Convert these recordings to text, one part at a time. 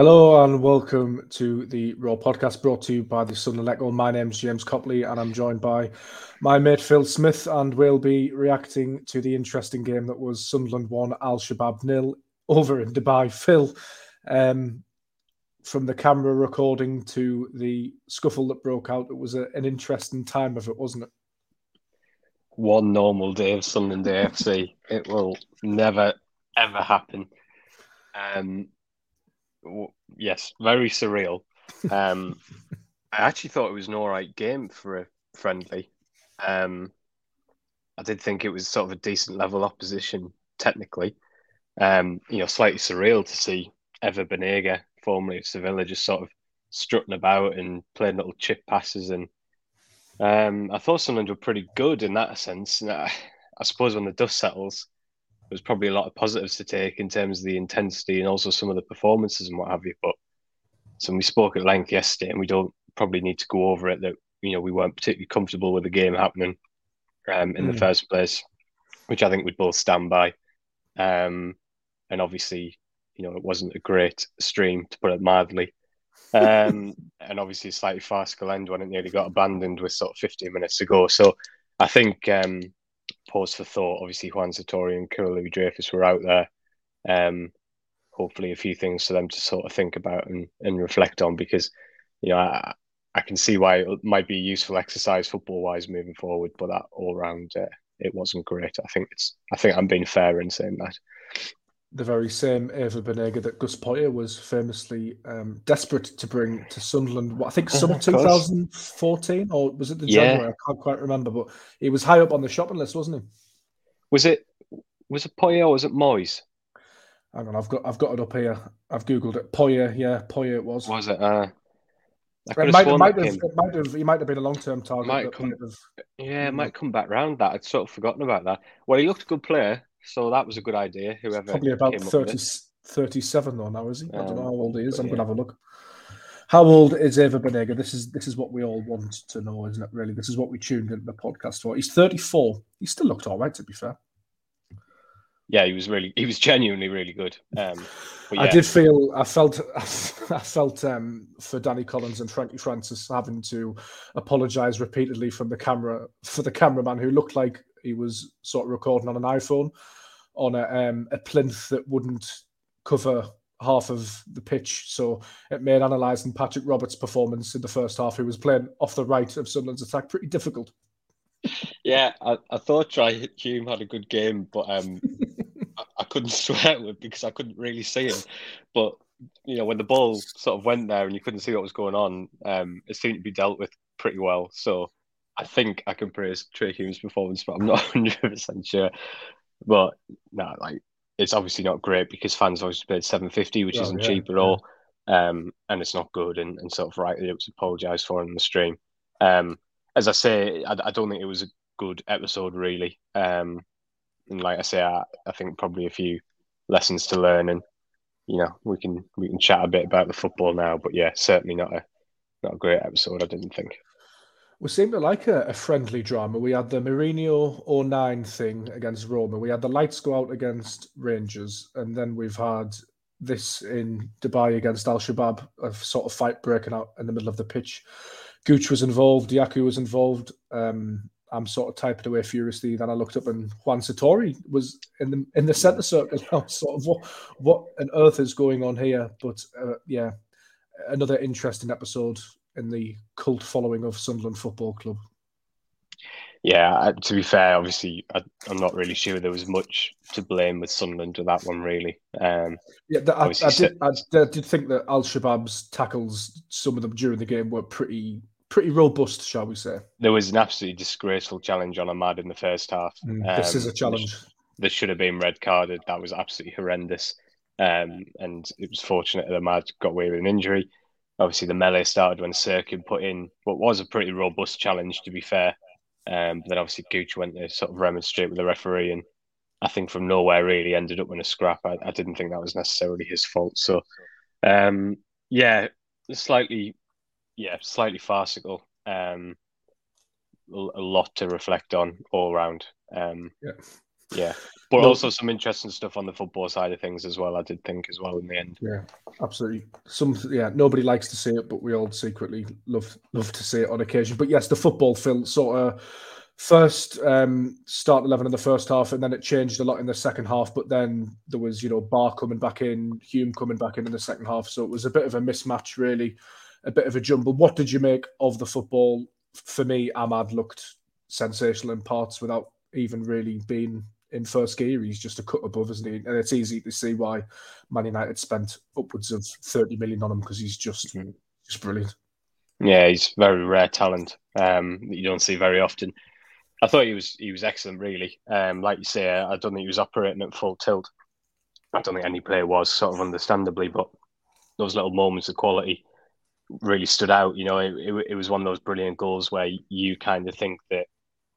Hello and welcome to the Raw podcast brought to you by the Sunderland Echo. My name's James Copley and I'm joined by my mate Phil Smith and we'll be reacting to the interesting game that was Sunderland 1, Al Shabab nil over in Dubai. Phil, um, from the camera recording to the scuffle that broke out, it was a, an interesting time of it, wasn't it? One normal day of Sunderland AFC. It will never, ever happen. Um, yes, very surreal. Um, I actually thought it was an all right game for a friendly. Um, I did think it was sort of a decent level opposition technically. Um, you know, slightly surreal to see Ever Banega, formerly of Sevilla, just sort of strutting about and playing little chip passes. And um, I thought Sunderland were pretty good in that sense. And I, I suppose when the dust settles, there's probably a lot of positives to take in terms of the intensity and also some of the performances and what have you. But so we spoke at length yesterday, and we don't probably need to go over it that you know we weren't particularly comfortable with the game happening um, in mm. the hmm. first place, which I think we'd both stand by. Um, and obviously, you know, it wasn't a great stream to put it mildly. Um, and obviously, a slightly farcical end when it nearly got abandoned with sort of 15 minutes to go. So I think um, pause for thought. Obviously, Juan Sartori and Kyril Louis-Dreyfus were out there. Um, hopefully, a few things for them to sort of think about and, and reflect on because, you know, I, I can see why it might be a useful exercise football wise moving forward, but that all round uh, it wasn't great. I think it's I think I'm being fair in saying that the very same Ever Banega that Gus Poyet was famously um, desperate to bring to Sunderland. I think summer 2014, or was it the yeah. January? I can't quite remember, but he was high up on the shopping list, wasn't he? Was it was it Poyet or was it Moyes? Hang on, I've got I've got it up here. I've googled it. Poyet, yeah, Poyet it was. Was it? Uh, it might, it might have, it might have, he might have been a long term target. Might come, have, yeah, it might come back round that. I'd sort of forgotten about that. Well, he looked a good player. So that was a good idea. Whoever probably about 30, 37 though now, is he? I don't know how old he is. I'm yeah. gonna have a look. How old is Ever Banega? This is this is what we all want to know, isn't it? Really, this is what we tuned into the podcast for. He's 34. He still looked all right, to be fair. Yeah, he was really, he was genuinely really good. Um, yeah. I did feel, I felt, I felt um, for Danny Collins and Frankie Francis having to apologise repeatedly from the camera for the cameraman who looked like he was sort of recording on an iPhone on a, um, a plinth that wouldn't cover half of the pitch. So it made analysing Patrick Roberts' performance in the first half, who was playing off the right of Sunderland's attack, pretty difficult. Yeah, I, I thought Trai Hume had a good game, but um, I, I, couldn't swear it because I couldn't really see him. But you know, when the ball sort of went there and you couldn't see what was going on, um, it seemed to be dealt with pretty well. So I think I can praise Trai Hume's performance, but I'm not 100 percent sure. But no, like it's obviously not great because fans always paid 750, which oh, isn't yeah, cheap at yeah. all, um, and it's not good. And, and sort of right, it was apologised for in the stream. Um, as I say, I, I, don't think it was a good episode really. Um, and like I say, I, I think probably a few lessons to learn, and you know we can we can chat a bit about the football now. But yeah, certainly not a not a great episode. I didn't think. We seemed to like a, a, friendly drama. We had the Mourinho 09 thing against Roma. We had the lights go out against Rangers. And then we've had this in Dubai against Al Shabab, a sort of fight breaking out in the middle of the pitch. Gooch was involved, Yaku was involved. Um, I'm sort of typing away furiously. Then I looked up and Juan Sartori was in the in the centre circle. Now, sort of what what on earth is going on here? But uh, yeah, another interesting episode in the cult following of Sunderland Football Club. Yeah, to be fair, obviously, I, am not really sure there was much to blame with Sunderland with that one, really. Um, yeah, I, I, did, I, I, did, think that Al Shabab's tackles, some of them during the game, were pretty pretty robust, shall we say? There was an absolutely disgraceful challenge on Amad in the first half. Mm, um, this is a challenge. This should have been red carded. That was absolutely horrendous. Um, and it was fortunate that Amad got away with an injury obviously the melee started when Cirkin put in what was a pretty robust challenge, to be fair. Um, but then obviously Gooch went to sort of remonstrate with the referee, and I think from nowhere really ended up in a scrap. I, I didn't think that was necessarily his fault. So, um, yeah, slightly, yeah, slightly farcical. Um, a lot to reflect on all around. Um, yeah. Yeah, but also some interesting stuff on the football side of things as well. I did think as well in the end. Yeah, absolutely. Some yeah, nobody likes to see it, but we all secretly love love to see it on occasion. But yes, the football felt sort of first um, start eleven in the first half, and then it changed a lot in the second half. But then there was you know Ba coming back in, Hume coming back in in the second half, so it was a bit of a mismatch, really, a bit of a jumble. What did you make of the football? For me, Amad looked sensational in parts without even really being in first gear. He's just a cut above, isn't he? And it's easy to see why Man United spent upwards of 30 million on him because he's just, mm. just brilliant. Yeah, he's very rare talent um, that you don't see very often. I thought he was he was excellent, really. Um, like you say, I don't think he was operating at full tilt. I don't think any player was, sort of understandably, but those little moments of quality really stood out. You know, it, it, it was one of those brilliant goals where you kind of think that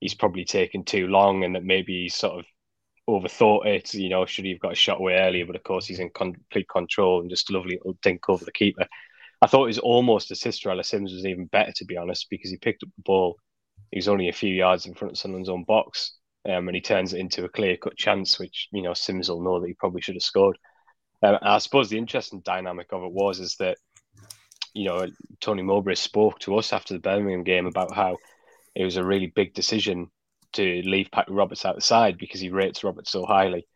he's probably taken too long and that maybe he's sort of overthought it. You know, should he have got a shot away earlier? But of course, he's in complete control and just lovely little dink over the keeper. I thought his almost assist to Simms was even better, to be honest, because he picked up the ball. He was only a few yards in front of Sunderland's own box, um, and he turns it into a clear cut chance, which you know Simms will know that he probably should have scored. Um, I suppose the interesting dynamic of it was is that you know Tony Mowbray spoke to us after the Birmingham game about how it was a really big decision to leave Patrick Roberts out the side because he rates Roberts so highly.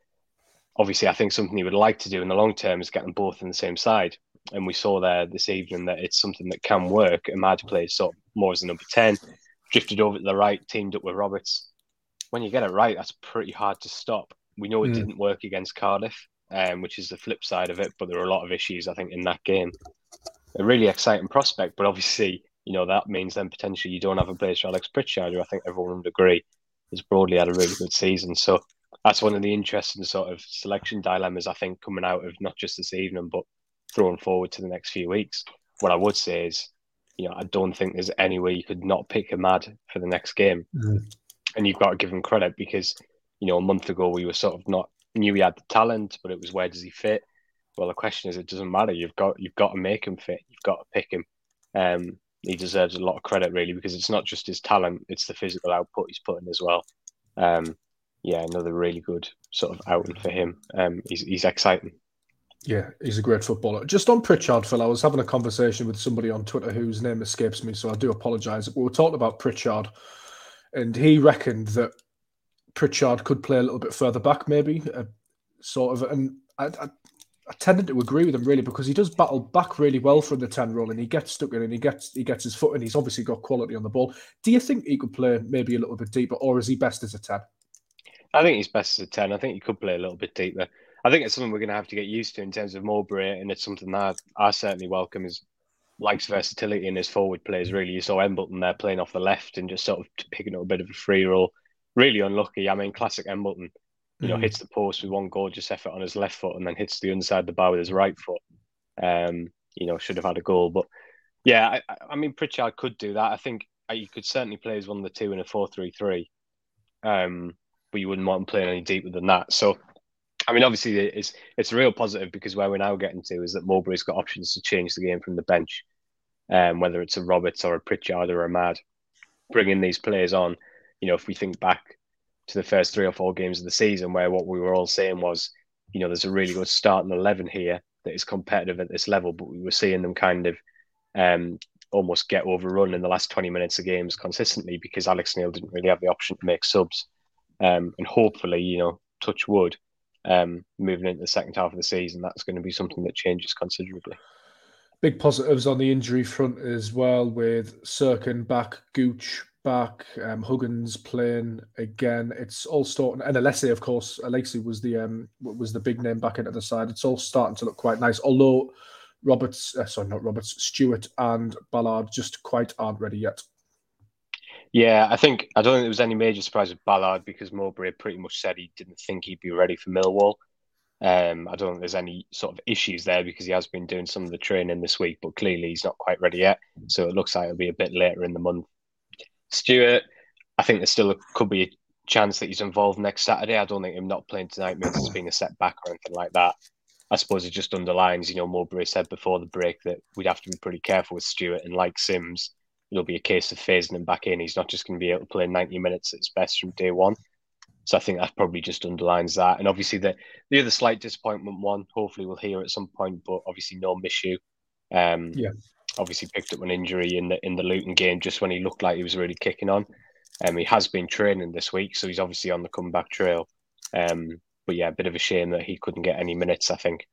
Obviously, I think something he would like to do in the long term is get them both in the same side. And we saw there this evening that it's something that can work. Amad plays sort of more as a number 10, drifted over to the right, teamed up with Roberts. When you get it right, that's pretty hard to stop. We know it mm. didn't work against Cardiff, um, which is the flip side of it, but there are a lot of issues, I think, in that game. A really exciting prospect, but obviously, you know, that means then potentially you don't have a place for Alex Pritchard, who I think everyone would agree has broadly had a really good season. So that's one of the interesting sort of selection dilemmas I think coming out of not just this evening, but throwing forward to the next few weeks. What I would say is, you know, I don't think there's any way you could not pick Amad for the next game. Mm. And you've got to give him credit because, you know, a month ago we were sort of not knew he had the talent, but it was where does he fit? Well, the question is, it doesn't matter. You've got you've got to make him fit. You've got to pick him. Um, he deserves a lot of credit really because it's not just his talent; it's the physical output he's putting as well. Um, yeah, another really good sort of outing for him. Um, he's he's exciting. Yeah, he's a great footballer. Just on Pritchard, Phil, I was having a conversation with somebody on Twitter whose name escapes me, so I do apologise. We were talking about Pritchard, and he reckoned that Pritchard could play a little bit further back, maybe, uh, sort of. And I, I, I tended to agree with him really because he does battle back really well from the ten role and he gets stuck in and he gets he gets his foot and he's obviously got quality on the ball. Do you think he could play maybe a little bit deeper, or is he best as a ten? I think he's best as a ten. I think he could play a little bit deeper. I think it's something we're going to have to get used to in terms of Mowbray, and it's something that I certainly welcome. Is likes versatility in his forward plays. Really, you saw Embleton there playing off the left and just sort of picking up a bit of a free roll. Really unlucky. I mean, classic Embleton you know, mm. hits the post with one gorgeous effort on his left foot and then hits the inside of the bar with his right foot. Um, you know, should have had a goal. But yeah, I, I mean, Pritchard could do that. I think you could certainly play as one of the two in a 4 3 3. Um, but you wouldn't want him playing any deeper than that. So, I mean, obviously, it's it's a real positive because where we're now getting to is that Mowbray's got options to change the game from the bench, um, whether it's a Roberts or a Pritchard or a Mad, bringing these players on. You know, if we think back to the first three or four games of the season, where what we were all saying was, you know, there's a really good starting eleven here that is competitive at this level, but we were seeing them kind of um, almost get overrun in the last 20 minutes of games consistently because Alex Neil didn't really have the option to make subs. Um, and hopefully, you know, touch wood, um, moving into the second half of the season, that's going to be something that changes considerably. Big positives on the injury front as well, with Cirkin back, Gooch back, um, Huggins playing again. It's all starting, and Alese, of course, Alexi was the um, was the big name back into the side. It's all starting to look quite nice. Although Roberts, uh, sorry, not Roberts, Stewart and Ballard just quite aren't ready yet. Yeah, I think I don't think there was any major surprise with Ballard because Mowbray pretty much said he didn't think he'd be ready for Millwall. Um, I don't think there's any sort of issues there because he has been doing some of the training this week, but clearly he's not quite ready yet. So it looks like it'll be a bit later in the month Stewart, I think there still could be a chance that he's involved next Saturday. I don't think him not playing tonight means it's been a setback or anything like that. I suppose it just underlines, you know, Mowbray said before the break that we'd have to be pretty careful with Stewart. And like Simms, it'll be a case of phasing him back in. He's not just going to be able to play 90 minutes at his best from day one. So I think that probably just underlines that. And obviously the the other slight disappointment one, hopefully we'll hear at some point, but obviously no Michut. Um, yeah. Obviously picked up an injury in the in the Luton game just when he looked like he was really kicking on. Um, he has been training this week, so he's obviously on the comeback trail. Um, but yeah, a bit of a shame that he couldn't get any minutes. I think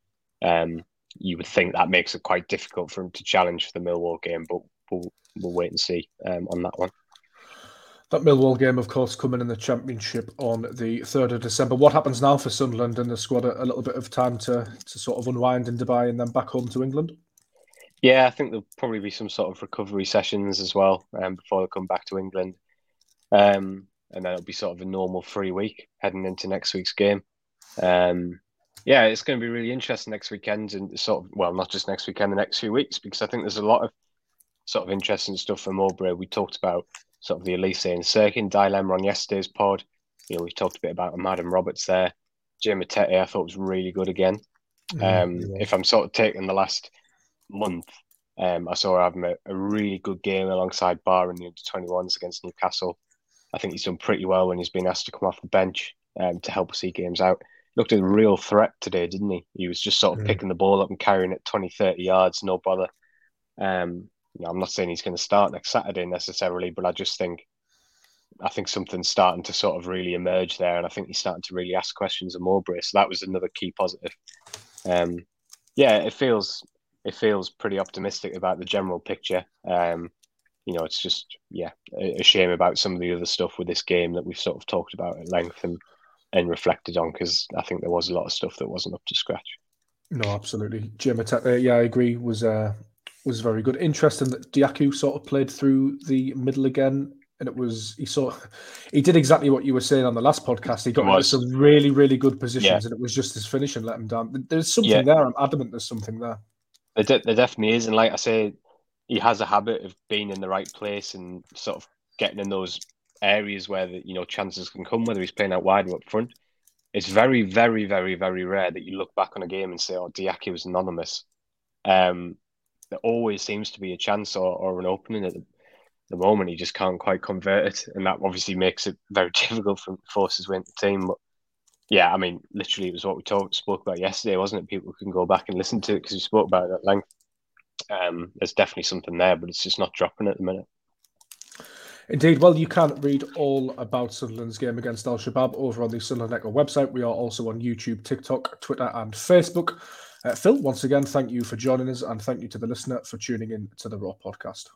um, you would think that makes it quite difficult for him to challenge for the Millwall game, but we'll, we'll wait and see um, on that one. That Millwall game, of course, coming in the Championship on the 3rd of December. What happens now for Sunderland and the squad? A little bit of time to, to sort of unwind in Dubai and then back home to England? Yeah, I think there'll probably be some sort of recovery sessions as well um, before they come back to England. Um, and then it'll be sort of a normal free week heading into next week's game. Um, yeah, it's going to be really interesting next weekend and sort of, well, not just next weekend, the next few weeks, because I think there's a lot of sort of interesting stuff from Mowbray. We talked about sort of the Alese and Cirkin dilemma on yesterday's pod. You know, we talked a bit about Madam Roberts there. Jim Matete, I thought was really good again. Mm, um, yeah. If I'm sort of taking the last month, um, I saw him a, a, really good game alongside Ba in the under 21s against Newcastle. I think he's done pretty well when he's been asked to come off the bench um, to help us see games out. Looked a real threat today, didn't he? He was just sort of mm. picking the ball up and carrying it 20, 30 yards, no bother. Um, you know, I'm not saying he's going to start next Saturday necessarily, but I just think I think something's starting to sort of really emerge there, and I think he's starting to really ask questions of Mowbray. So that was another key positive. Um, yeah, it feels it feels pretty optimistic about the general picture. Um, you know, it's just yeah, a, a, shame about some of the other stuff with this game that we've sort of talked about at length and and reflected on because I think there was a lot of stuff that wasn't up to scratch. No, absolutely, Jim. Uh, yeah, I agree. Was uh, was very good. Interesting that Dajaku sort of played through the middle again, and it was he sort he did exactly what you were saying on the last podcast. He got into some really really good positions, yeah. and it was just his finish and let him down. There's something yeah. there. I'm adamant. There's something there. There, de- there definitely is, and like I say, he has a habit of being in the right place and sort of getting in those areas where the you know chances can come, whether he's playing out wide or up front. It's very, very, very, very rare that you look back on a game and say, "Oh, Dajaku was anonymous." Um, there always seems to be a chance or, or an opening at the, the, moment. He just can't quite convert it, and that obviously makes it very difficult for forces win the team. But yeah, I mean, literally, it was what we talked spoke about yesterday, wasn't it? People can go back and listen to it because we spoke about it at length. Um, there's definitely something there, but it's just not dropping at the minute. Indeed. Well, you can read all about Sunderland's game against Al Shabab over on the Sunderland Echo website. We are also on YouTube, TikTok, Twitter, and Facebook. Uh, Phil, once again, thank you for joining us, and thank you to the listener for tuning in to the Raw podcast.